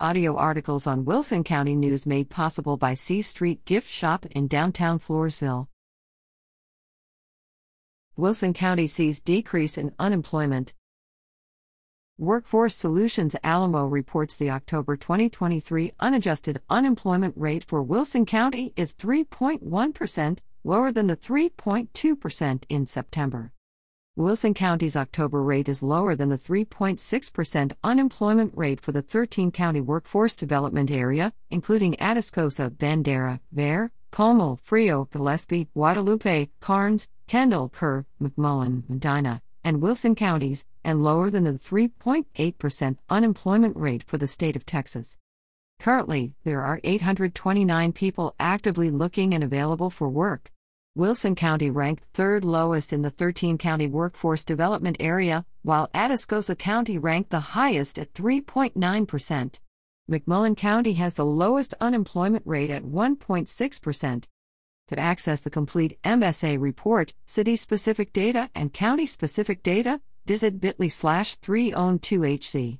Audio articles on Wilson County News made possible by C Street Gift Shop in downtown Floresville. Wilson County sees decrease in unemployment. Workforce Solutions Alamo reports the October 2023 unadjusted unemployment rate for Wilson County is 3.1%, lower than the 3.2% in September. Wilson County's October rate is lower than the 3.6% unemployment rate for the 13 county workforce development area, including Atascosa, Bandera, Bexar, Comal, Frio, Gillespie, Guadalupe, Karnes, Kendall, Kerr, McMullen, Medina, and Wilson counties, and lower than the 3.8% unemployment rate for the state of Texas. Currently, there are 829 people actively looking and available for work. Wilson County ranked third lowest in the 13 county workforce development area, while Atascosa County ranked the highest at 3.9%. McMullen County has the lowest unemployment rate at 1.6%. To access the complete MSA report, city specific data, and county specific data, visit bit.ly slash 3on2hc.